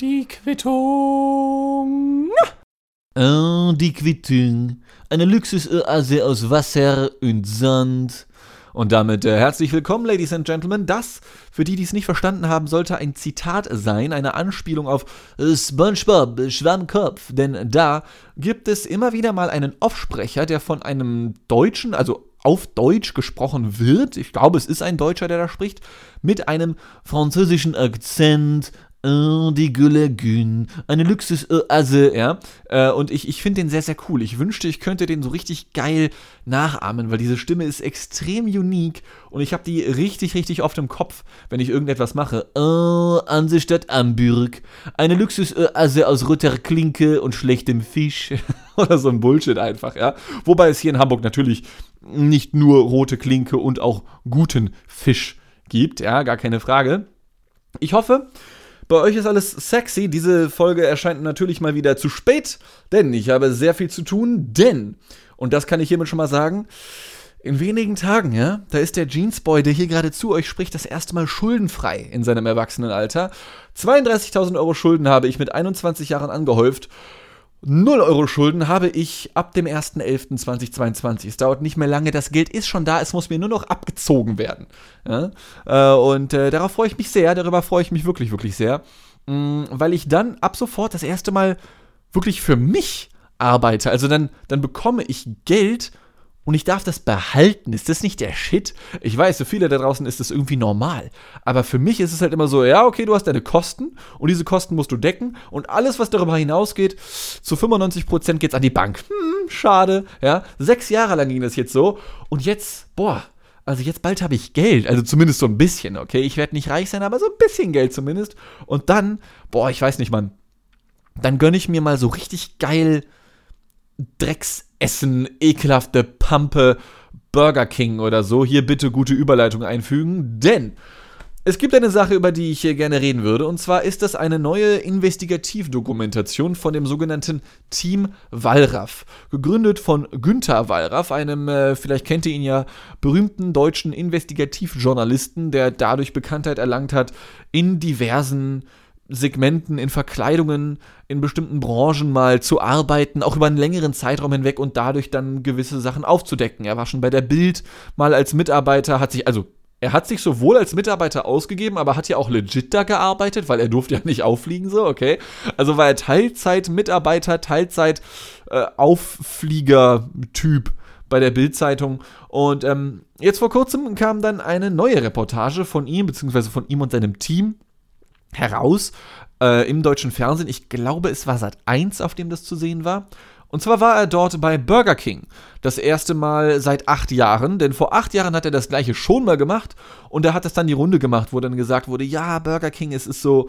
Die Quittung. Oh, die Quittung. Eine Luxusoase aus Wasser und Sand. Und damit äh, herzlich willkommen, Ladies and Gentlemen. Das, für die, die es nicht verstanden haben, sollte ein Zitat sein, eine Anspielung auf äh, SpongeBob, Schwammkopf. Denn da gibt es immer wieder mal einen Offsprecher, der von einem Deutschen, also auf Deutsch gesprochen wird. Ich glaube, es ist ein Deutscher, der da spricht, mit einem französischen Akzent. Oh, die Gulagün, eine Luxusoase, ja. Äh, und ich, ich finde den sehr, sehr cool. Ich wünschte, ich könnte den so richtig geil nachahmen, weil diese Stimme ist extrem unique und ich habe die richtig, richtig oft im Kopf, wenn ich irgendetwas mache. Oh, Ansestadt Hamburg, eine Luxusoase aus roter Klinke und schlechtem Fisch. Oder so ein Bullshit einfach, ja. Wobei es hier in Hamburg natürlich nicht nur rote Klinke und auch guten Fisch gibt, ja, gar keine Frage. Ich hoffe, bei euch ist alles sexy. Diese Folge erscheint natürlich mal wieder zu spät, denn ich habe sehr viel zu tun, denn, und das kann ich hiermit schon mal sagen, in wenigen Tagen, ja, da ist der Jeansboy, der hier gerade zu euch spricht, das erste Mal schuldenfrei in seinem Erwachsenenalter. 32.000 Euro Schulden habe ich mit 21 Jahren angehäuft 0 Euro Schulden habe ich ab dem 1.11.2022. Es dauert nicht mehr lange, das Geld ist schon da, es muss mir nur noch abgezogen werden. Ja? Äh, und äh, darauf freue ich mich sehr, darüber freue ich mich wirklich, wirklich sehr, mm, weil ich dann ab sofort das erste Mal wirklich für mich arbeite. Also dann, dann bekomme ich Geld und ich darf das behalten. Ist das nicht der Shit? Ich weiß, für viele da draußen ist das irgendwie normal. Aber für mich ist es halt immer so, ja, okay, du hast deine Kosten und diese Kosten musst du decken und alles, was darüber hinausgeht, zu 95% geht's an die Bank. Hm, schade, ja. Sechs Jahre lang ging das jetzt so und jetzt, boah, also jetzt bald habe ich Geld, also zumindest so ein bisschen, okay? Ich werde nicht reich sein, aber so ein bisschen Geld zumindest. Und dann, boah, ich weiß nicht, Mann, dann gönne ich mir mal so richtig geil Drecksessen, ekelhafte Pampe, Burger King oder so. Hier bitte gute Überleitung einfügen, denn es gibt eine Sache, über die ich hier gerne reden würde, und zwar ist das eine neue Investigativdokumentation von dem sogenannten Team Wallraff. Gegründet von Günther Wallraff, einem, äh, vielleicht kennt ihr ihn ja, berühmten deutschen Investigativjournalisten, der dadurch Bekanntheit erlangt hat in diversen Segmenten, in Verkleidungen, in bestimmten Branchen mal zu arbeiten, auch über einen längeren Zeitraum hinweg und dadurch dann gewisse Sachen aufzudecken. Er war schon bei der Bild mal als Mitarbeiter, hat sich, also er hat sich sowohl als Mitarbeiter ausgegeben, aber hat ja auch legit da gearbeitet, weil er durfte ja nicht auffliegen, so, okay. Also war er Teilzeit-Mitarbeiter, Teilzeit-Aufflieger-Typ. Äh, bei der Bild-Zeitung. Und ähm, jetzt vor kurzem kam dann eine neue Reportage von ihm, beziehungsweise von ihm und seinem Team heraus äh, im deutschen Fernsehen. Ich glaube, es war Sat 1, auf dem das zu sehen war. Und zwar war er dort bei Burger King. Das erste Mal seit acht Jahren, denn vor acht Jahren hat er das gleiche schon mal gemacht und da hat es dann die Runde gemacht, wo dann gesagt wurde, ja, Burger King, es ist so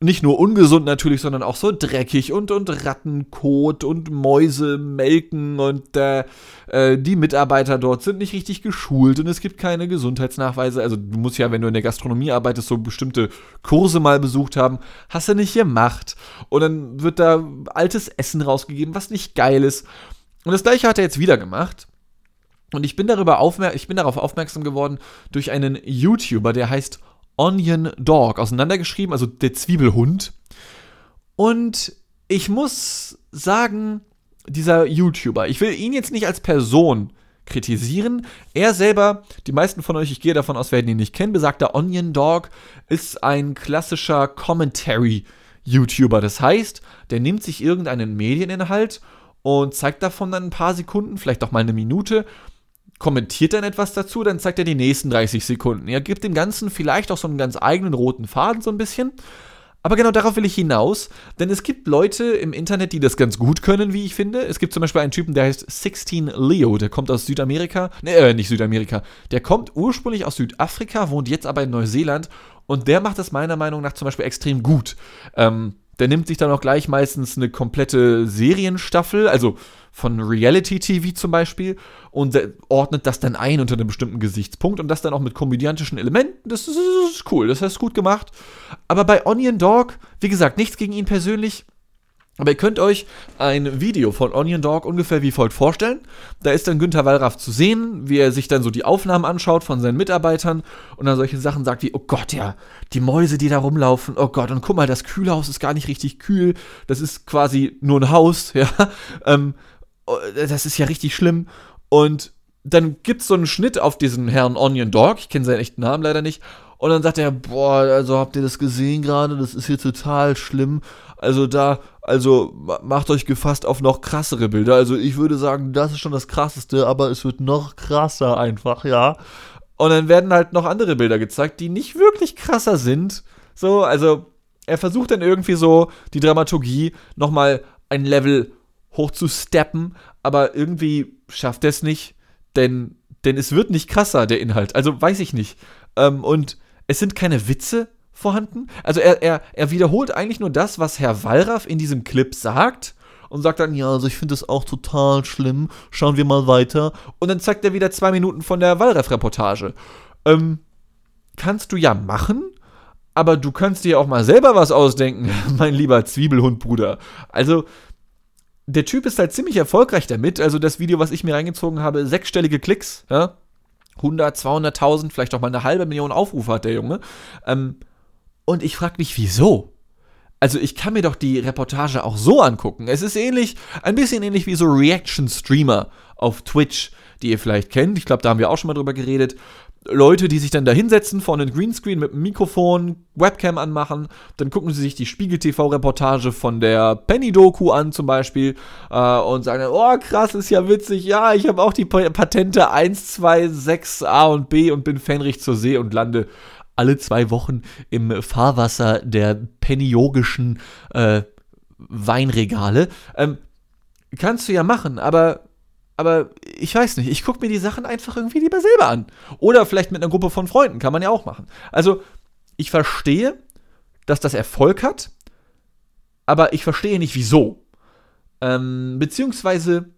nicht nur ungesund natürlich, sondern auch so dreckig und, und Rattenkot und Mäuse melken und äh, äh, die Mitarbeiter dort sind nicht richtig geschult und es gibt keine Gesundheitsnachweise. Also du musst ja, wenn du in der Gastronomie arbeitest, so bestimmte Kurse mal besucht haben. Hast du nicht gemacht. Und dann wird da altes Essen rausgegeben, was nicht geil ist. Und das gleiche hat er jetzt wieder gemacht. Und ich bin, darüber aufmer ich bin darauf aufmerksam geworden durch einen YouTuber, der heißt Onion Dog auseinandergeschrieben, also der Zwiebelhund. Und ich muss sagen, dieser YouTuber, ich will ihn jetzt nicht als Person kritisieren. Er selber, die meisten von euch, ich gehe davon aus, werden ihn nicht kennen, besagter Onion Dog ist ein klassischer Commentary-YouTuber. Das heißt, der nimmt sich irgendeinen Medieninhalt und zeigt davon dann ein paar Sekunden, vielleicht auch mal eine Minute kommentiert dann etwas dazu, dann zeigt er die nächsten 30 Sekunden. Er gibt dem Ganzen vielleicht auch so einen ganz eigenen roten Faden so ein bisschen. Aber genau darauf will ich hinaus, denn es gibt Leute im Internet, die das ganz gut können, wie ich finde. Es gibt zum Beispiel einen Typen, der heißt 16 Leo, der kommt aus Südamerika. Ne, äh, nicht Südamerika. Der kommt ursprünglich aus Südafrika, wohnt jetzt aber in Neuseeland und der macht das meiner Meinung nach zum Beispiel extrem gut. Ähm, der nimmt sich dann auch gleich meistens eine komplette Serienstaffel, also von Reality TV zum Beispiel, und ordnet das dann ein unter einem bestimmten Gesichtspunkt und das dann auch mit komödiantischen Elementen. Das ist, cool, das heißt gut gemacht. Aber bei Onion Dog, wie gesagt, nichts gegen ihn persönlich. Aber ihr könnt euch ein Video von Onion Dog ungefähr wie folgt vorstellen. Da ist dann Günther Wallraff zu sehen, wie er sich dann so die Aufnahmen anschaut von seinen Mitarbeitern und dann solche Sachen sagt wie, oh Gott, ja, die Mäuse, die da rumlaufen, oh Gott, und guck mal, das Kühlhaus ist gar nicht richtig kühl, das ist quasi nur ein Haus, ja, ähm, oh, das ist ja richtig schlimm. Und dann gibt es so einen Schnitt auf diesen Herrn Onion Dog, ich kenne seinen echten Namen leider nicht, und dann sagt er, boah, also habt ihr das gesehen gerade? Das ist hier total schlimm. Also da, also macht euch gefasst auf noch krassere Bilder. Also ich würde sagen, das ist schon das krasseste, aber es wird noch krasser einfach, ja. Und dann werden halt noch andere Bilder gezeigt, die nicht wirklich krasser sind. So, also er versucht dann irgendwie so die Dramaturgie nochmal ein Level hoch zu steppen, aber irgendwie schafft er es nicht, denn, denn es wird nicht krasser, der Inhalt. Also weiß ich nicht. Ähm, und es sind keine Witze vorhanden. Also er, er, er wiederholt eigentlich nur das, was Herr Wallraff in diesem Clip sagt und sagt dann, ja, also ich finde es auch total schlimm, schauen wir mal weiter. Und dann zeigt er wieder zwei Minuten von der Wallraff-Reportage. Ähm, kannst du ja machen, aber du kannst dir auch mal selber was ausdenken, mein lieber Zwiebelhundbruder. Also, der Typ ist halt ziemlich erfolgreich damit. Also, das Video, was ich mir reingezogen habe, sechsstellige Klicks, ja. 100, 200.000, vielleicht auch mal eine halbe Million Aufrufe hat der Junge. Ähm, und ich frage mich, wieso? Also ich kann mir doch die Reportage auch so angucken. Es ist ähnlich, ein bisschen ähnlich wie so Reaction-Streamer auf Twitch, die ihr vielleicht kennt. Ich glaube, da haben wir auch schon mal drüber geredet. Leute, die sich dann da hinsetzen vor einem Greenscreen mit einem Mikrofon, Webcam anmachen, dann gucken sie sich die Spiegel-TV-Reportage von der Penny-Doku an zum Beispiel äh, und sagen dann, oh krass, ist ja witzig, ja, ich habe auch die Patente 1, 2, 6, A und B und bin fähnrich zur See und lande alle zwei Wochen im Fahrwasser der peniogischen äh, Weinregale. Ähm, kannst du ja machen, aber aber ich weiß nicht, ich gucke mir die Sachen einfach irgendwie lieber selber an. Oder vielleicht mit einer Gruppe von Freunden, kann man ja auch machen. Also, ich verstehe, dass das Erfolg hat, aber ich verstehe nicht wieso. Ähm, beziehungsweise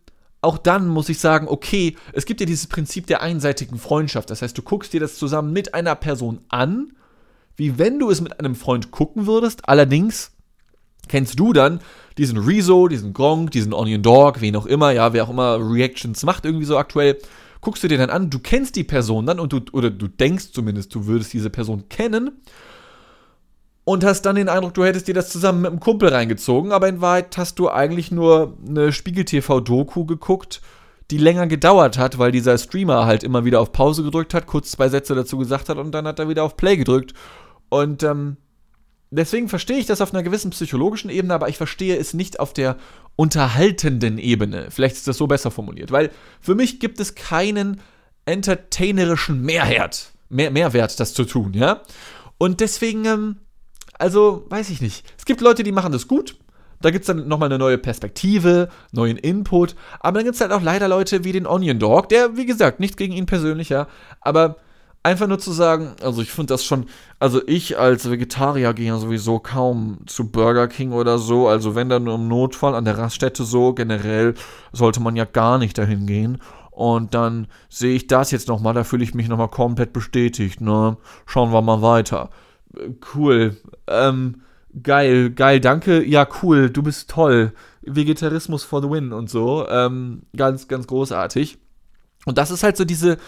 auch dann muss ich sagen, okay, es gibt ja dieses Prinzip der einseitigen Freundschaft. Das heißt, du guckst dir das zusammen mit einer Person an, wie wenn du es mit einem Freund gucken würdest. Allerdings kennst du dann diesen Rezo, diesen Gronk, diesen Onion Dog, wen auch immer, ja, wer auch immer Reactions macht irgendwie so aktuell, guckst du dir dann an, du kennst die Person dann und du, oder du denkst zumindest, du würdest diese Person kennen und hast dann den Eindruck, du hättest dir das zusammen mit einem Kumpel reingezogen, aber in Wahrheit hast du eigentlich nur eine Spiegel-TV-Doku geguckt, die länger gedauert hat, weil dieser Streamer halt immer wieder auf Pause gedrückt hat, kurz zwei Sätze dazu gesagt hat und dann hat er wieder auf Play gedrückt. Und ähm, deswegen verstehe ich das auf einer gewissen psychologischen Ebene, aber ich verstehe es nicht auf der unterhaltenden Ebene. Vielleicht ist das so besser formuliert, weil für mich gibt es keinen entertainerischen Mehrwert, mehr, Mehrwert, das zu tun, ja. Und deswegen, ähm, also weiß ich nicht. Es gibt Leute, die machen das gut. Da gibt es dann nochmal eine neue Perspektive, neuen Input. Aber dann gibt es halt auch leider Leute wie den Onion Dog, der, wie gesagt, nicht gegen ihn persönlich, ja, aber einfach nur zu sagen, also ich finde das schon, also ich als Vegetarier gehe ja sowieso kaum zu Burger King oder so, also wenn dann nur im Notfall an der Raststätte so, generell sollte man ja gar nicht dahin gehen. Und dann sehe ich das jetzt nochmal, da fühle ich mich nochmal komplett bestätigt, ne? Schauen wir mal weiter. Cool. Ähm, geil, geil, danke. Ja, cool, du bist toll. Vegetarismus for the win und so. Ähm, ganz, ganz großartig. Und das ist halt so diese,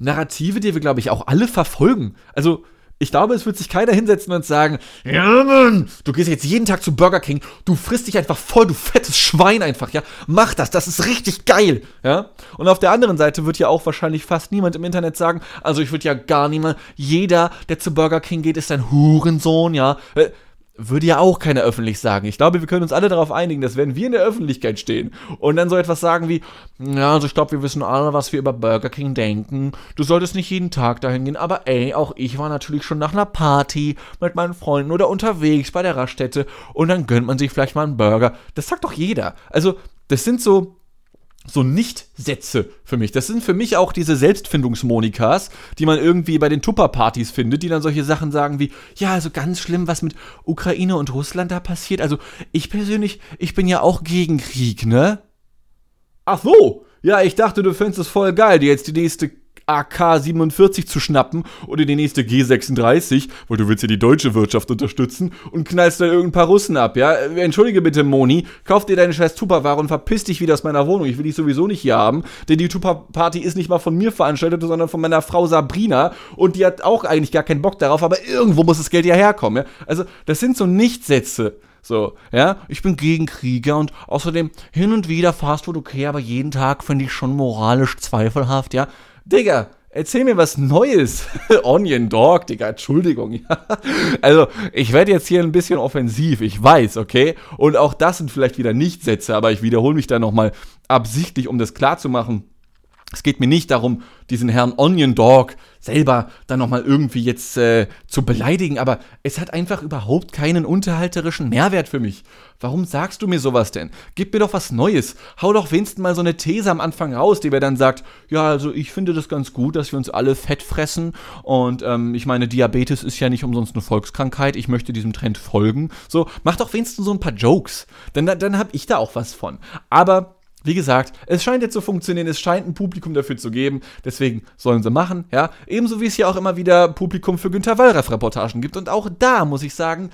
Narrative, die wir, glaube ich, auch alle verfolgen. Also, ich glaube, es wird sich keiner hinsetzen und sagen, ja Mann, du gehst jetzt jeden Tag zu Burger King, du frisst dich einfach voll, du fettes Schwein einfach, ja. Mach das, das ist richtig geil, ja. Und auf der anderen Seite wird ja auch wahrscheinlich fast niemand im Internet sagen, also ich würde ja gar niemand, jeder, der zu Burger King geht, ist ein Hurensohn, ja. Äh, würde ja auch keiner öffentlich sagen. Ich glaube, wir können uns alle darauf einigen, dass wenn wir in der Öffentlichkeit stehen und dann so etwas sagen wie, ja, also ich glaube, wir wissen alle, was wir über Burger King denken. Du solltest nicht jeden Tag dahin gehen, aber ey, auch ich war natürlich schon nach einer Party mit meinen Freunden oder unterwegs bei der Raststätte und dann gönnt man sich vielleicht mal einen Burger. Das sagt doch jeder. Also, das sind so so Nicht-Sätze für mich. Das sind für mich auch diese Selbstfindungsmonikas, die man irgendwie bei den Tupper-Partys findet, die dann solche Sachen sagen wie, ja, also ganz schlimm, was mit Ukraine und Russland da passiert. Also ich persönlich, ich bin ja auch gegen Krieg, ne? Ach so, ja, ich dachte, du findest es voll geil, dir jetzt die nächste AK-47 zu schnappen oder die nächste G36, weil du willst ja die deutsche Wirtschaft unterstützen und knallst dann irgendein paar Russen ab, ja? Entschuldige bitte, Moni, kauf dir deine scheiß Tupperware und verpiss dich wieder aus meiner Wohnung. Ich will dich sowieso nicht hier haben, denn die Tupper-Party ist nicht mal von mir veranstaltet, sondern von meiner Frau Sabrina und die hat auch eigentlich gar keinen Bock darauf, aber irgendwo muss das Geld ja herkommen, ja? Also, das sind so Nichtsätze. So, ja, ich bin gegen Kriege und außerdem hin und wieder Fastfood okay, aber jeden Tag finde ich schon moralisch zweifelhaft, ja. Digga, erzähl mir was Neues. Onion Dog, Digga, Entschuldigung. Also, ich werde jetzt hier ein bisschen offensiv, ich weiß, okay? Und auch das sind vielleicht wieder Nichtsätze, aber ich wiederhole mich da nochmal absichtlich, um das klarzumachen. Es geht mir nicht darum, diesen Herrn Onion Dog selber dann nochmal irgendwie jetzt äh, zu beleidigen, aber es hat einfach überhaupt keinen unterhalterischen Mehrwert für mich. Warum sagst du mir sowas denn? Gib mir doch was Neues. Hau doch wenigstens mal so eine These am Anfang raus, die mir dann sagt, ja, also ich finde das ganz gut, dass wir uns alle fett fressen und ähm, ich meine, Diabetes ist ja nicht umsonst eine Volkskrankheit, ich möchte diesem Trend folgen. So, mach doch wenigstens so ein paar Jokes, dann, dann hab ich da auch was von. Aber wie gesagt, es scheint jetzt zu funktionieren, es scheint ein Publikum dafür zu geben, deswegen sollen sie machen, ja. Ebenso wie es ja auch immer wieder Publikum für Günter Wallraff-Reportagen gibt. Und auch da muss ich sagen,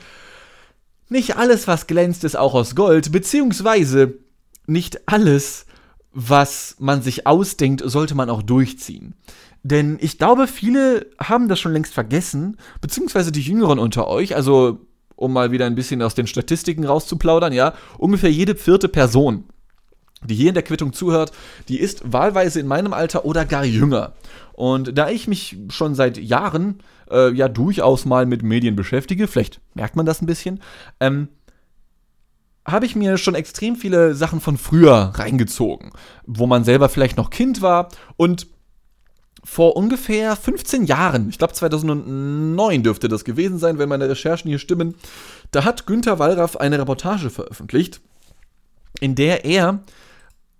nicht alles, was glänzt, ist auch aus Gold, beziehungsweise nicht alles, was man sich ausdenkt, sollte man auch durchziehen. Denn ich glaube, viele haben das schon längst vergessen, beziehungsweise die Jüngeren unter euch, also um mal wieder ein bisschen aus den Statistiken rauszuplaudern, ja, ungefähr jede vierte Person die hier in der Quittung zuhört, die ist wahlweise in meinem Alter oder gar jünger. Und da ich mich schon seit Jahren äh, ja durchaus mal mit Medien beschäftige, vielleicht merkt man das ein bisschen, ähm, habe ich mir schon extrem viele Sachen von früher reingezogen, wo man selber vielleicht noch Kind war und vor ungefähr 15 Jahren, ich glaube 2009 dürfte das gewesen sein, wenn meine Recherchen hier stimmen, da hat Günter Wallraff eine Reportage veröffentlicht, in der er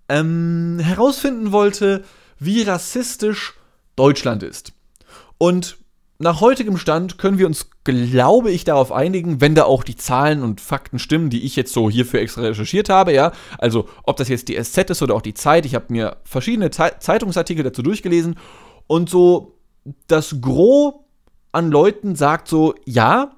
ähm, herausfinden wollte, wie rassistisch Deutschland ist. Und nach heutigem Stand können wir uns, glaube ich, darauf einigen, wenn da auch die Zahlen und Fakten stimmen, die ich jetzt so hierfür extra recherchiert habe, ja. Also, ob das jetzt die SZ ist oder auch die Zeit, ich habe mir verschiedene Zeitungsartikel dazu durchgelesen und so das Gros an Leuten sagt so, ja,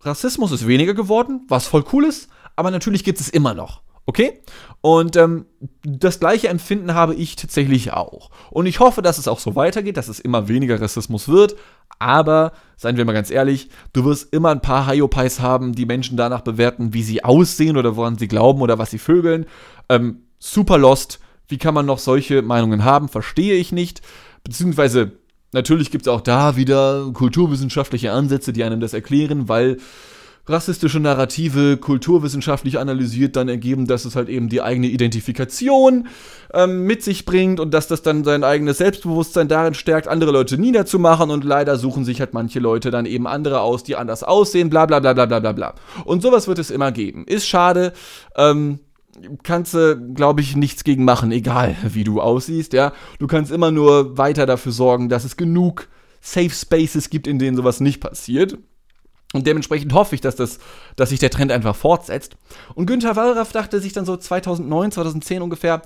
Rassismus ist weniger geworden, was voll cool ist, aber natürlich gibt es immer noch. Okay? Und ähm, das gleiche Empfinden habe ich tatsächlich auch. Und ich hoffe, dass es auch so weitergeht, dass es immer weniger Rassismus wird. Aber, seien wir mal ganz ehrlich, du wirst immer ein paar Hyopies haben, die Menschen danach bewerten, wie sie aussehen oder woran sie glauben oder was sie vögeln. Ähm, super lost. Wie kann man noch solche Meinungen haben? Verstehe ich nicht. Beziehungsweise, natürlich gibt es auch da wieder kulturwissenschaftliche Ansätze, die einem das erklären, weil rassistische Narrative kulturwissenschaftlich analysiert, dann ergeben, dass es halt eben die eigene Identifikation ähm, mit sich bringt und dass das dann sein eigenes Selbstbewusstsein darin stärkt, andere Leute niederzumachen und leider suchen sich halt manche Leute dann eben andere aus, die anders aussehen, bla bla bla bla bla bla bla. Und sowas wird es immer geben. Ist schade, ähm, kannst du, glaube ich, nichts gegen machen, egal wie du aussiehst, ja. Du kannst immer nur weiter dafür sorgen, dass es genug Safe Spaces gibt, in denen sowas nicht passiert. Und dementsprechend hoffe ich, dass, das, dass sich der Trend einfach fortsetzt. Und Günther Wallraff dachte sich dann so 2009, 2010 ungefähr,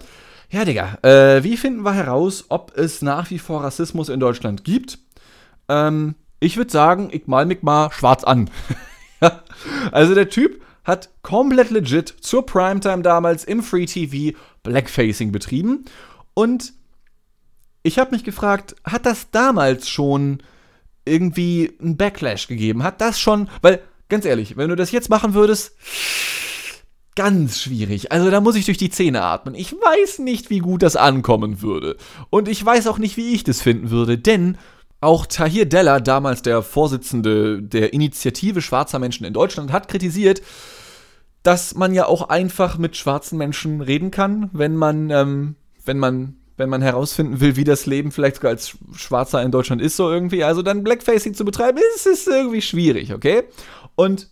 ja, Digga, äh, wie finden wir heraus, ob es nach wie vor Rassismus in Deutschland gibt? Ähm, ich würde sagen, ich mal mich mal schwarz an. also der Typ hat komplett legit zur Primetime damals im Free TV Blackfacing betrieben. Und ich habe mich gefragt, hat das damals schon irgendwie einen Backlash gegeben hat. Das schon, weil, ganz ehrlich, wenn du das jetzt machen würdest, ganz schwierig. Also da muss ich durch die Zähne atmen. Ich weiß nicht, wie gut das ankommen würde. Und ich weiß auch nicht, wie ich das finden würde, denn auch Tahir Della, damals der Vorsitzende der Initiative Schwarzer Menschen in Deutschland, hat kritisiert, dass man ja auch einfach mit schwarzen Menschen reden kann, wenn man, ähm, wenn man wenn man herausfinden will, wie das Leben vielleicht sogar als Schwarzer in Deutschland ist, so irgendwie. Also dann Blackfacing zu betreiben, ist, ist irgendwie schwierig, okay? Und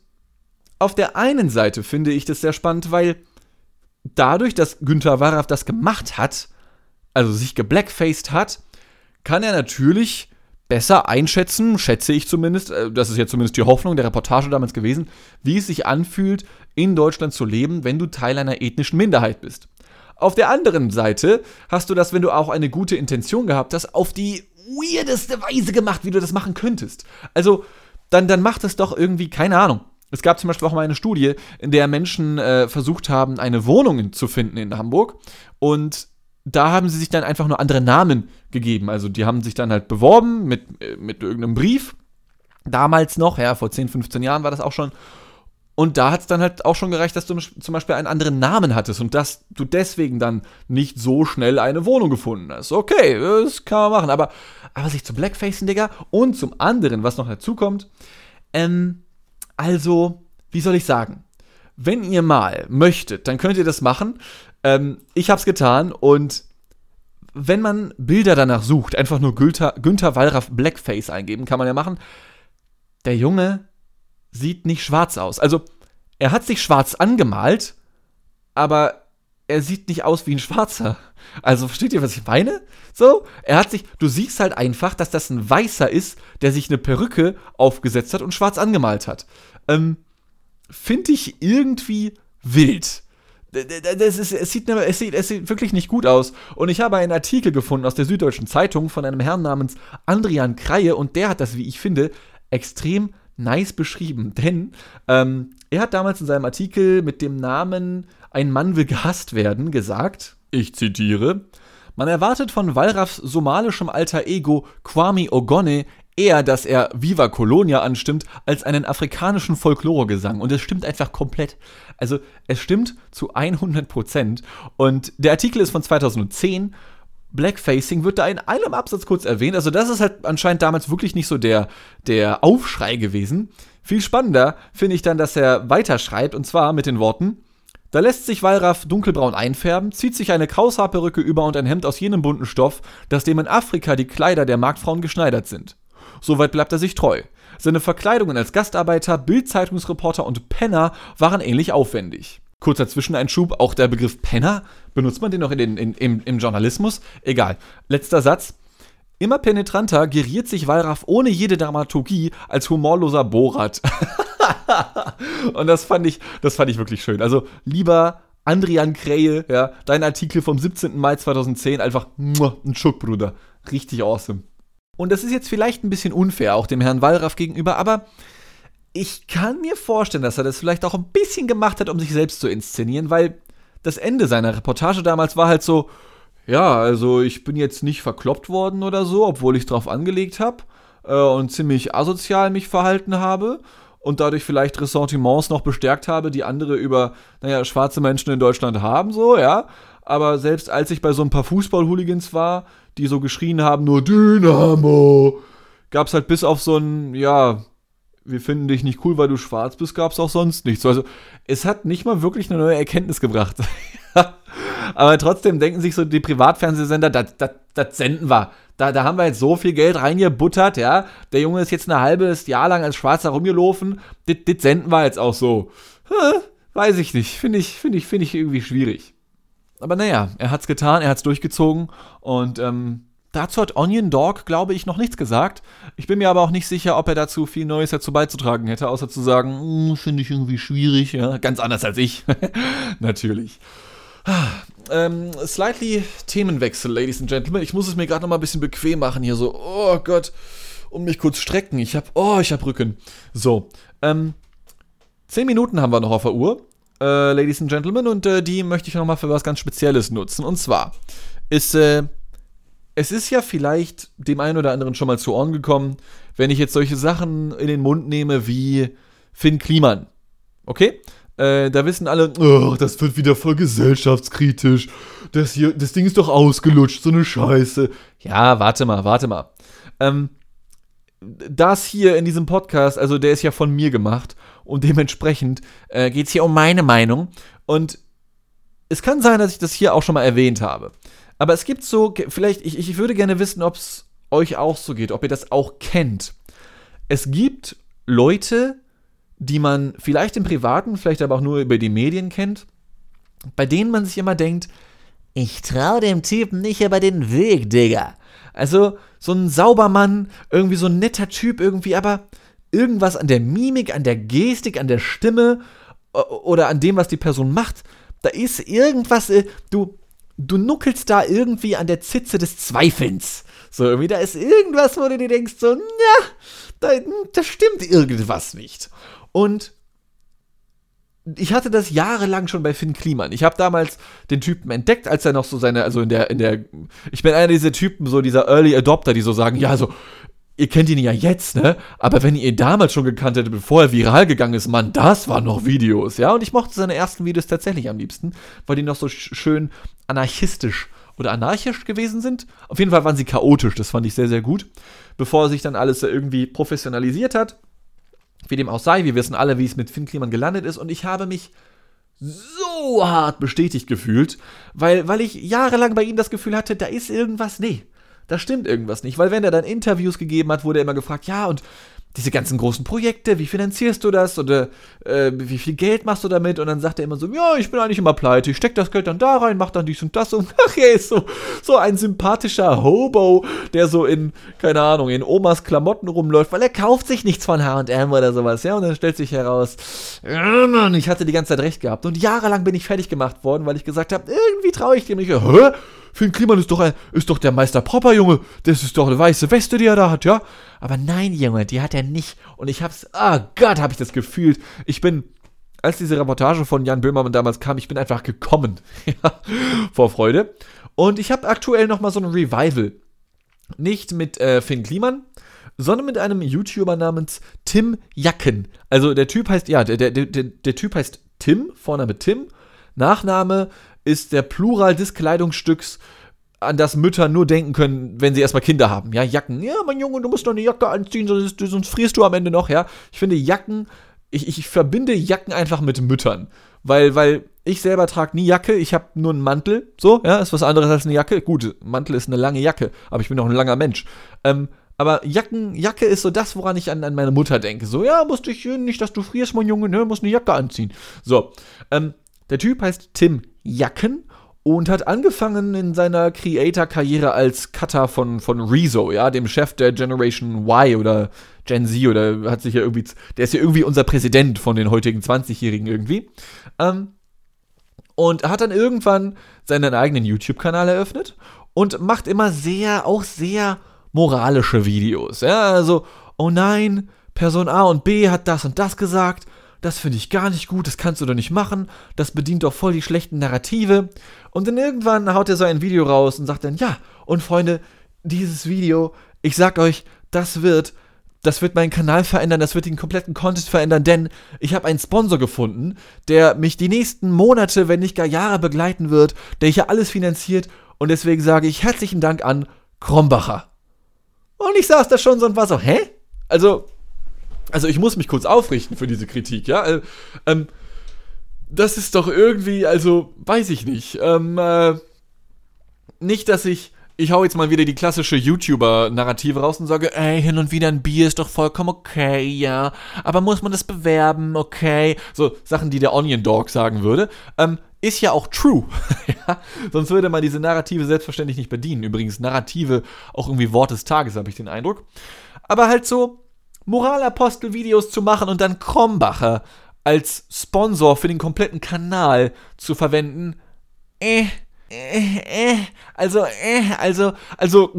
auf der einen Seite finde ich das sehr spannend, weil dadurch, dass Günther Waraff das gemacht hat, also sich geblackfaced hat, kann er natürlich besser einschätzen, schätze ich zumindest, äh, das ist ja zumindest die Hoffnung der Reportage damals gewesen, wie es sich anfühlt, in Deutschland zu leben, wenn du Teil einer ethnischen Minderheit bist. Auf der anderen Seite hast du das, wenn du auch eine gute Intention gehabt hast, auf die weirdeste Weise gemacht, wie du das machen könntest. Also, dann, dann macht es doch irgendwie, keine Ahnung. Es gab zum Beispiel auch mal eine Studie, in der Menschen äh, versucht haben, eine Wohnung zu finden in Hamburg. Und da haben sie sich dann einfach nur andere Namen gegeben. Also die haben sich dann halt beworben mit, äh, mit irgendeinem Brief. Damals noch, ja, vor 10, 15 Jahren war das auch schon. Und da hat es dann halt auch schon gereicht, dass du zum Beispiel einen anderen Namen hattest und dass du deswegen dann nicht so schnell eine Wohnung gefunden hast. Okay, das kann man machen. Aber, aber sich zu Blackfacen, Digga. Und zum anderen, was noch dazu kommt, ähm, also, wie soll ich sagen? Wenn ihr mal möchtet, dann könnt ihr das machen. Ähm, ich hab's getan und wenn man Bilder danach sucht, einfach nur Günther, Günther Wallraff Blackface eingeben, kann man ja machen. Der Junge sieht nicht schwarz aus. Also, er hat sich schwarz angemalt, aber er sieht nicht aus wie ein Schwarzer. Also, versteht ihr, was ich meine? So, er hat sich, du siehst halt einfach, dass das ein Weißer ist, der sich eine Perücke aufgesetzt hat und schwarz angemalt hat. Ähm, finde ich irgendwie wild. Das ist, es, sieht, es, sieht, es sieht wirklich nicht gut aus. Und ich habe einen Artikel gefunden aus der Süddeutschen Zeitung von einem Herrn namens Andrian Kreie und der hat das, wie ich finde, extrem nice beschrieben, denn ähm, er hat damals in seinem Artikel mit dem Namen Ein Mann will gehasst werden gesagt, ich zitiere, man erwartet von Wallraffs somalischem alter Ego Kwame Ogone eher, dass er Viva Colonia anstimmt, als einen afrikanischen Folkloregesang. Und es stimmt einfach komplett. Also es stimmt zu 100 Prozent. Und der Artikel ist von 2010 Blackfacing wird da in einem Absatz kurz erwähnt. Also das ist halt anscheinend damals wirklich nicht so der, der Aufschrei gewesen. Viel spannender finde ich dann, dass er weiterschreibt und zwar mit den Worten da lässt sich Wallraff dunkelbraun einfärben, zieht sich eine Kraushaarperücke über und ein Hemd aus jenem bunten Stoff, das dem in Afrika die Kleider der Marktfrauen geschneidert sind. Soweit bleibt er sich treu. Seine Verkleidungen als Gastarbeiter, Bildzeitungsreporter und Penner waren ähnlich aufwendig. Kurzer Zwischeneinschub, auch der Begriff Penner, benutzt man den noch in den, in, im, im Journalismus? Egal. Letzter Satz. Immer penetranter geriert sich Wallraff ohne jede Dramaturgie als humorloser Borat. und das fand ich, das fand ich wirklich schön. Also lieber Andrian Krähe, ja, dein Artikel vom 17. Mai 2010, einfach ein Schuck, Bruder. Richtig awesome. Und das ist jetzt vielleicht ein bisschen unfair, auch dem Herrn Wallraff gegenüber, aber ich kann mir vorstellen, dass er das vielleicht auch ein bisschen gemacht hat, um sich selbst zu inszenieren, weil das Ende seiner Reportage damals war halt so, ja, also ich bin jetzt nicht verkloppt worden oder so, obwohl ich drauf angelegt habe äh, und ziemlich asozial mich verhalten habe und dadurch vielleicht Ressentiments noch bestärkt habe, die andere über, naja, schwarze Menschen in Deutschland haben, so, ja. Aber selbst als ich bei so ein paar Fußball-Hooligans war, die so geschrien haben, nur Dynamo, gab es halt bis auf so ein, ja, wir finden dich nicht cool, weil du schwarz bist, gab es auch sonst nichts. Also es hat nicht mal wirklich eine neue Erkenntnis gebracht. Aber trotzdem denken sich so die Privatfernsehsender, das, senden wir. Da, da haben wir jetzt so viel Geld reingebuttert, ja. Der Junge ist jetzt ein halbes Jahr lang als Schwarzer rumgelaufen. Das, senden wir jetzt auch so. Hm, weiß ich nicht. Finde ich, finde ich, finde ich irgendwie schwierig. Aber naja, er hat's getan, er hat's durchgezogen und ähm, Dazu hat Onion Dog, glaube ich, noch nichts gesagt. Ich bin mir aber auch nicht sicher, ob er dazu viel Neues dazu beizutragen hätte, außer zu sagen, hm, finde ich irgendwie schwierig, ja. Ganz anders als ich. Natürlich. Ähm, slightly Themenwechsel, Ladies and Gentlemen. Ich muss es mir gerade noch mal ein bisschen bequem machen hier so. Oh Gott. Und mich kurz strecken. Ich hab, oh, ich hab Rücken. So. Ähm, zehn Minuten haben wir noch auf der Uhr, äh, Ladies and Gentlemen, und äh, die möchte ich noch mal für was ganz Spezielles nutzen. Und zwar ist, äh, es ist ja vielleicht dem einen oder anderen schon mal zu Ohren gekommen, wenn ich jetzt solche Sachen in den Mund nehme wie Finn Kliman. Okay? Äh, da wissen alle, oh, das wird wieder voll gesellschaftskritisch. Das, hier, das Ding ist doch ausgelutscht, so eine Scheiße. Ja, warte mal, warte mal. Ähm, das hier in diesem Podcast, also der ist ja von mir gemacht und dementsprechend äh, geht es hier um meine Meinung. Und es kann sein, dass ich das hier auch schon mal erwähnt habe. Aber es gibt so, vielleicht, ich, ich würde gerne wissen, ob es euch auch so geht, ob ihr das auch kennt. Es gibt Leute, die man vielleicht im Privaten, vielleicht aber auch nur über die Medien kennt, bei denen man sich immer denkt, ich trau dem Typen nicht über den Weg, Digga. Also so ein Saubermann, irgendwie so ein netter Typ irgendwie, aber irgendwas an der Mimik, an der Gestik, an der Stimme oder an dem, was die Person macht, da ist irgendwas, äh, du, du nuckelst da irgendwie an der Zitze des Zweifelns. So, irgendwie, da ist irgendwas, wo du dir denkst, so, ja, da, da stimmt irgendwas nicht. Und ich hatte das jahrelang schon bei Finn Kliman. Ich habe damals den Typen entdeckt, als er noch so seine, also in der, in der, ich bin einer dieser Typen, so dieser Early Adopter, die so sagen, ja, also, ihr kennt ihn ja jetzt, ne? Aber wenn ihr ihn damals schon gekannt hättet, bevor er viral gegangen ist, Mann, das waren noch Videos, ja? Und ich mochte seine ersten Videos tatsächlich am liebsten, weil die noch so schön anarchistisch oder anarchisch gewesen sind. Auf jeden Fall waren sie chaotisch, das fand ich sehr, sehr gut. Bevor sich dann alles irgendwie professionalisiert hat. Wie dem auch sei, wir wissen alle, wie es mit Finn Kliman gelandet ist und ich habe mich so hart bestätigt gefühlt, weil, weil ich jahrelang bei ihm das Gefühl hatte, da ist irgendwas, nee, da stimmt irgendwas nicht. Weil wenn er dann Interviews gegeben hat, wurde er immer gefragt, ja, und diese ganzen großen Projekte, wie finanzierst du das oder äh, wie viel Geld machst du damit? Und dann sagt er immer so, ja, ich bin eigentlich immer pleite, ich steck das Geld dann da rein, mach dann dies und das und ach, er ist so, so ein sympathischer Hobo, der so in, keine Ahnung, in Omas Klamotten rumläuft, weil er kauft sich nichts von H&M oder sowas, ja, und dann stellt sich heraus, ich hatte die ganze Zeit recht gehabt und jahrelang bin ich fertig gemacht worden, weil ich gesagt habe, irgendwie traue ich dem nicht, hä? Finn Kliman ist doch, ein, ist doch der Meister Popper, Junge. Das ist doch eine weiße Weste, die er da hat, ja? Aber nein, Junge, die hat er nicht. Und ich hab's, ah oh Gott, hab ich das gefühlt. Ich bin, als diese Reportage von Jan Böhmermann damals kam, ich bin einfach gekommen. vor Freude. Und ich habe aktuell nochmal so ein Revival. Nicht mit äh, Finn Kliman, sondern mit einem YouTuber namens Tim Jacken. Also der Typ heißt, ja, der, der, der, der Typ heißt Tim, Vorname Tim, Nachname ist der Plural des Kleidungsstücks, an das Mütter nur denken können, wenn sie erstmal Kinder haben. Ja, Jacken. Ja, mein Junge, du musst doch eine Jacke anziehen, sonst, sonst frierst du am Ende noch, ja. Ich finde Jacken, ich, ich verbinde Jacken einfach mit Müttern. Weil, weil ich selber trage nie Jacke, ich habe nur einen Mantel. So, ja, ist was anderes als eine Jacke. Gut, Mantel ist eine lange Jacke, aber ich bin auch ein langer Mensch. Ähm, aber Jacken, Jacke ist so das, woran ich an, an meine Mutter denke. So, ja, musst dich nicht, dass du frierst, mein Junge, ne, musst eine Jacke anziehen. So, ähm, der Typ heißt Tim Jacken und hat angefangen in seiner Creator-Karriere als Cutter von, von Rezo, ja, dem Chef der Generation Y oder Gen Z oder hat sich ja irgendwie, der ist ja irgendwie unser Präsident von den heutigen 20-Jährigen irgendwie. Ähm, und hat dann irgendwann seinen eigenen YouTube-Kanal eröffnet und macht immer sehr, auch sehr moralische Videos. Ja, also, oh nein, Person A und B hat das und das gesagt das finde ich gar nicht gut, das kannst du doch nicht machen, das bedient doch voll die schlechten Narrative. Und dann irgendwann haut er so ein Video raus und sagt dann, ja, und Freunde, dieses Video, ich sag euch, das wird, das wird meinen Kanal verändern, das wird den kompletten Content verändern, denn ich habe einen Sponsor gefunden, der mich die nächsten Monate, wenn nicht gar Jahre begleiten wird, der hier alles finanziert und deswegen sage ich herzlichen Dank an Krombacher. Und ich saß da schon so und war so, hä? Also, also ich muss mich kurz aufrichten für diese Kritik, ja. Äh, ähm, das ist doch irgendwie, also, weiß ich nicht. Ähm, äh, nicht, dass ich. Ich hau jetzt mal wieder die klassische YouTuber-Narrative raus und sage, ey, hin und wieder ein Bier ist doch vollkommen okay, ja. Aber muss man das bewerben, okay? So Sachen, die der Onion Dog sagen würde. Ähm, ist ja auch true. ja? Sonst würde man diese Narrative selbstverständlich nicht bedienen. Übrigens, Narrative auch irgendwie Wort des Tages, habe ich den Eindruck. Aber halt so, Moralapostel-Videos zu machen und dann Krombacher als Sponsor für den kompletten Kanal zu verwenden. Äh, äh, äh, also, äh, also, also,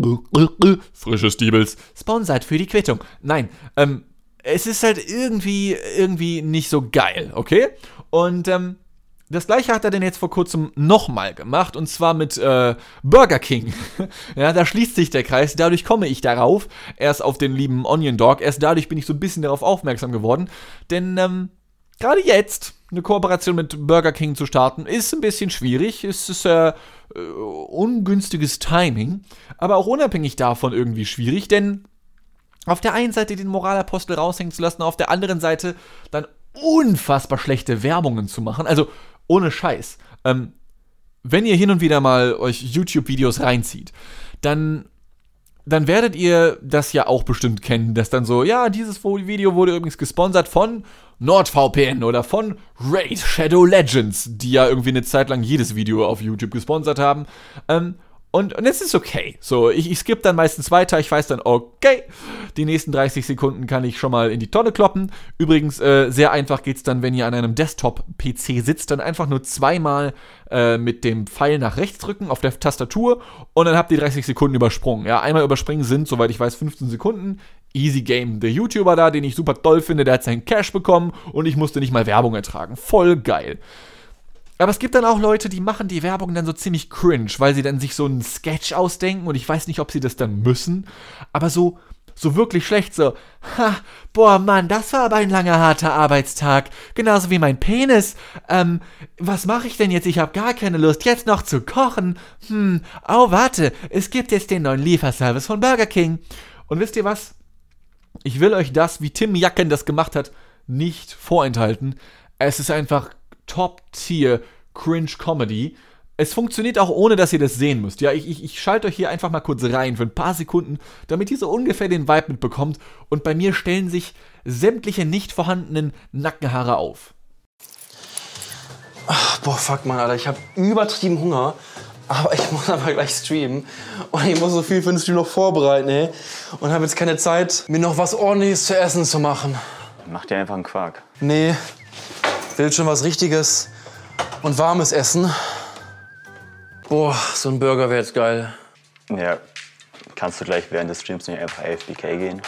frische Stiebels, sponsert für die Quittung. Nein, ähm, es ist halt irgendwie, irgendwie nicht so geil, okay? Und, ähm, das gleiche hat er denn jetzt vor kurzem nochmal gemacht und zwar mit äh, Burger King. ja, da schließt sich der Kreis, dadurch komme ich darauf, erst auf den lieben Onion Dog, erst dadurch bin ich so ein bisschen darauf aufmerksam geworden, denn ähm, gerade jetzt eine Kooperation mit Burger King zu starten, ist ein bisschen schwierig, es ist äh, äh, ungünstiges Timing, aber auch unabhängig davon irgendwie schwierig, denn auf der einen Seite den Moralapostel raushängen zu lassen, auf der anderen Seite dann unfassbar schlechte Werbungen zu machen. Also ohne Scheiß. Ähm, wenn ihr hin und wieder mal euch YouTube-Videos reinzieht, dann, dann werdet ihr das ja auch bestimmt kennen, dass dann so, ja, dieses Video wurde übrigens gesponsert von NordVPN oder von Raid Shadow Legends, die ja irgendwie eine Zeit lang jedes Video auf YouTube gesponsert haben. Ähm, Und, und es ist okay. So, ich, ich skippe dann meistens weiter. Ich weiß dann, okay, die nächsten 30 Sekunden kann ich schon mal in die Tonne kloppen. Übrigens, äh, sehr einfach geht es dann, wenn ihr an einem Desktop-PC sitzt, dann einfach nur zweimal äh, mit dem Pfeil nach rechts drücken auf der Tastatur und dann habt ihr 30 Sekunden übersprungen. Ja, einmal überspringen sind, soweit ich weiß, 15 Sekunden. Easy Game. Der YouTuber da, den ich super toll finde, der hat seinen Cash bekommen und ich musste nicht mal Werbung ertragen. Voll geil. Aber es gibt dann auch Leute, die machen die Werbung dann so ziemlich cringe, weil sie dann sich so einen Sketch ausdenken und ich weiß nicht, ob sie das dann müssen, aber so so wirklich schlecht so. Ha, boah, Mann, das war aber ein langer harter Arbeitstag, genauso wie mein Penis. Ähm, was mache ich denn jetzt? Ich habe gar keine Lust jetzt noch zu kochen. Hm, oh, warte, es gibt jetzt den neuen Lieferservice von Burger King. Und wisst ihr was? Ich will euch das, wie Tim Jacken das gemacht hat, nicht vorenthalten. Es ist einfach Top-Tier Cringe-Comedy. Es funktioniert auch ohne, dass ihr das sehen müsst. Ja, ich, ich, ich schalte euch hier einfach mal kurz rein für ein paar Sekunden, damit ihr so ungefähr den Vibe mitbekommt. Und bei mir stellen sich sämtliche nicht vorhandenen Nackenhaare auf. Ach, boah, fuck, Mann, Alter. Ich habe übertrieben Hunger. Aber ich muss aber gleich streamen. Und ich muss so viel für den Stream noch vorbereiten, ey. Und habe jetzt keine Zeit, mir noch was ordentliches zu essen zu machen. Mach dir einfach einen Quark. Nee, will schon was Richtiges und warmes Essen. Boah, so ein Burger wäre jetzt geil. Ja, kannst du gleich während des Streams nicht einfach AFBK gehen?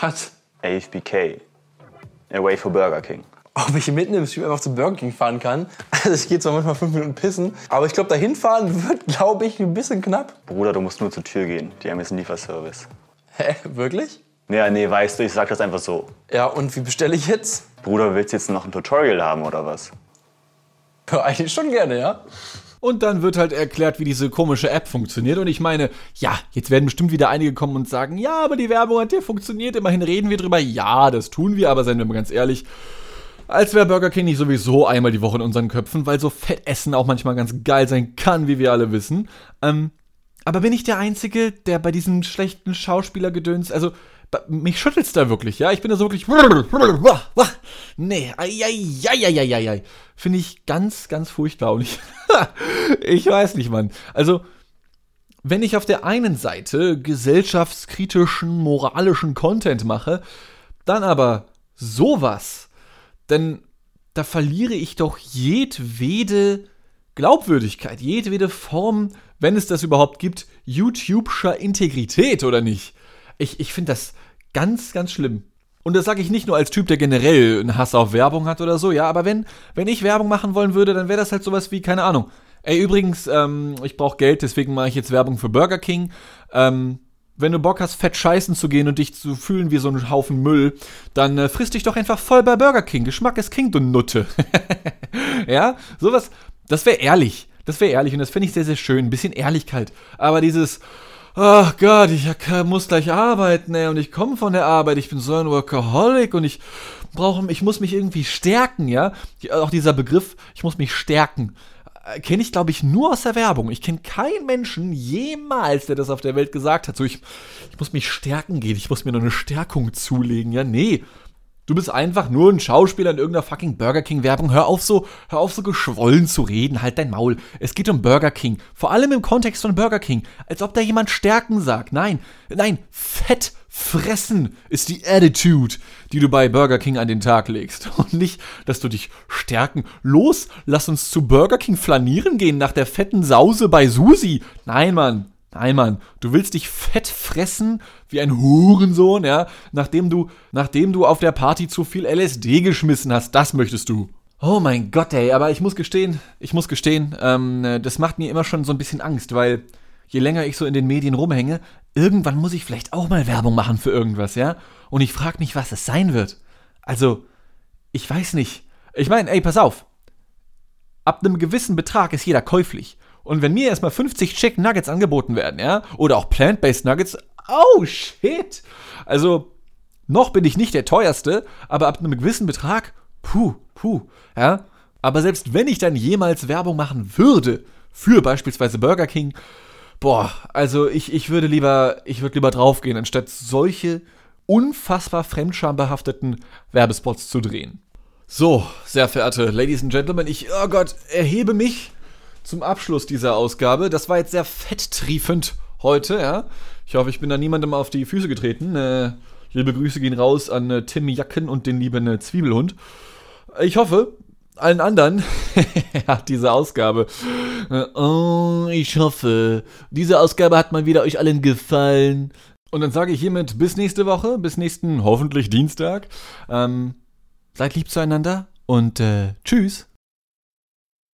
Was? AFBK. Away for Burger King. Ob ich mitten im Stream einfach zu Burger King fahren kann? Also ich gehe zwar manchmal fünf Minuten pissen, aber ich glaube, dahin fahren wird, glaube ich, ein bisschen knapp. Bruder, du musst nur zur Tür gehen. Die haben jetzt einen Lieferservice. Hä, wirklich? Ja, nee, weißt du, ich sag das einfach so. Ja, und wie bestelle ich jetzt? Bruder, willst du jetzt noch ein Tutorial haben oder was? Ja, eigentlich schon gerne, ja. Und dann wird halt erklärt, wie diese komische App funktioniert. Und ich meine, ja, jetzt werden bestimmt wieder einige kommen und sagen, ja, aber die Werbung hat ja funktioniert. Immerhin reden wir drüber. Ja, das tun wir, aber seien wir mal ganz ehrlich. Als wäre Burger King nicht sowieso einmal die Woche in unseren Köpfen, weil so Fettessen auch manchmal ganz geil sein kann, wie wir alle wissen. Ähm, aber bin ich der Einzige, der bei diesem schlechten Schauspielergedöns, also mich schüttelt's da wirklich, ja? Ich bin da so wirklich. Nee, ei, Finde ich ganz, ganz furchtbar. Und ich, ich weiß nicht, Mann. Also, wenn ich auf der einen Seite gesellschaftskritischen, moralischen Content mache, dann aber sowas, denn da verliere ich doch jedwede Glaubwürdigkeit, jedwede Form, wenn es das überhaupt gibt, YouTubescher Integrität, oder nicht? Ich, ich finde das ganz, ganz schlimm. Und das sage ich nicht nur als Typ, der generell einen Hass auf Werbung hat oder so, ja, aber wenn, wenn ich Werbung machen wollen würde, dann wäre das halt sowas wie, keine Ahnung. Ey, übrigens, ähm, ich brauche Geld, deswegen mache ich jetzt Werbung für Burger King. Ähm, wenn du Bock hast, fett scheißen zu gehen und dich zu fühlen wie so ein Haufen Müll, dann äh, frisst dich doch einfach voll bei Burger King. Geschmack ist King, du Nutte. ja, sowas, das wäre ehrlich. Das wäre ehrlich und das finde ich sehr, sehr schön. Ein bisschen Ehrlichkeit. Aber dieses, ach Gott, ich muss gleich arbeiten, ey, und ich komme von der Arbeit, ich bin so ein Workaholic und ich brauche, ich muss mich irgendwie stärken, ja. Auch dieser Begriff, ich muss mich stärken, äh, kenne ich, glaube ich, nur aus der Werbung. Ich kenne keinen Menschen jemals, der das auf der Welt gesagt hat. So, ich, ich muss mich stärken gehen, ich muss mir noch eine Stärkung zulegen. Ja, nee. Du bist einfach nur ein Schauspieler in irgendeiner fucking Burger King Werbung. Hör auf so, hör auf so geschwollen zu reden. Halt dein Maul. Es geht um Burger King. Vor allem im Kontext von Burger King. Als ob da jemand Stärken sagt. Nein, nein, Fett fressen ist die Attitude, die du bei Burger King an den Tag legst. Und nicht, dass du dich stärken. Los, lass uns zu Burger King flanieren gehen nach der fetten Sause bei Susi. Nein, Mann. Nein, Mann, du willst dich fett fressen wie ein Hurensohn, ja, nachdem du, nachdem du auf der Party zu viel LSD geschmissen hast, das möchtest du. Oh mein Gott, ey, aber ich muss gestehen, ich muss gestehen, ähm, das macht mir immer schon so ein bisschen Angst, weil je länger ich so in den Medien rumhänge, irgendwann muss ich vielleicht auch mal Werbung machen für irgendwas, ja? Und ich frage mich, was es sein wird. Also, ich weiß nicht. Ich meine, ey, pass auf. Ab einem gewissen Betrag ist jeder käuflich. Und wenn mir erstmal 50 Chicken Nuggets angeboten werden, ja, oder auch Plant-Based Nuggets, oh shit. Also, noch bin ich nicht der teuerste, aber ab einem gewissen Betrag, puh, puh, ja. Aber selbst wenn ich dann jemals Werbung machen würde, für beispielsweise Burger King, boah, also ich, ich würde lieber, ich würde lieber draufgehen, anstatt solche unfassbar fremdschambehafteten Werbespots zu drehen. So, sehr verehrte Ladies and Gentlemen, ich, oh Gott, erhebe mich zum Abschluss dieser Ausgabe. Das war jetzt sehr fetttriefend heute, ja. Ich hoffe, ich bin da niemandem auf die Füße getreten. Äh, liebe Grüße gehen raus an äh, Tim Jacken und den lieben äh, Zwiebelhund. Ich hoffe, allen anderen hat diese Ausgabe. Äh, oh, ich hoffe, diese Ausgabe hat mal wieder euch allen gefallen. Und dann sage ich hiermit bis nächste Woche, bis nächsten hoffentlich Dienstag. Ähm, seid lieb zueinander und äh, tschüss.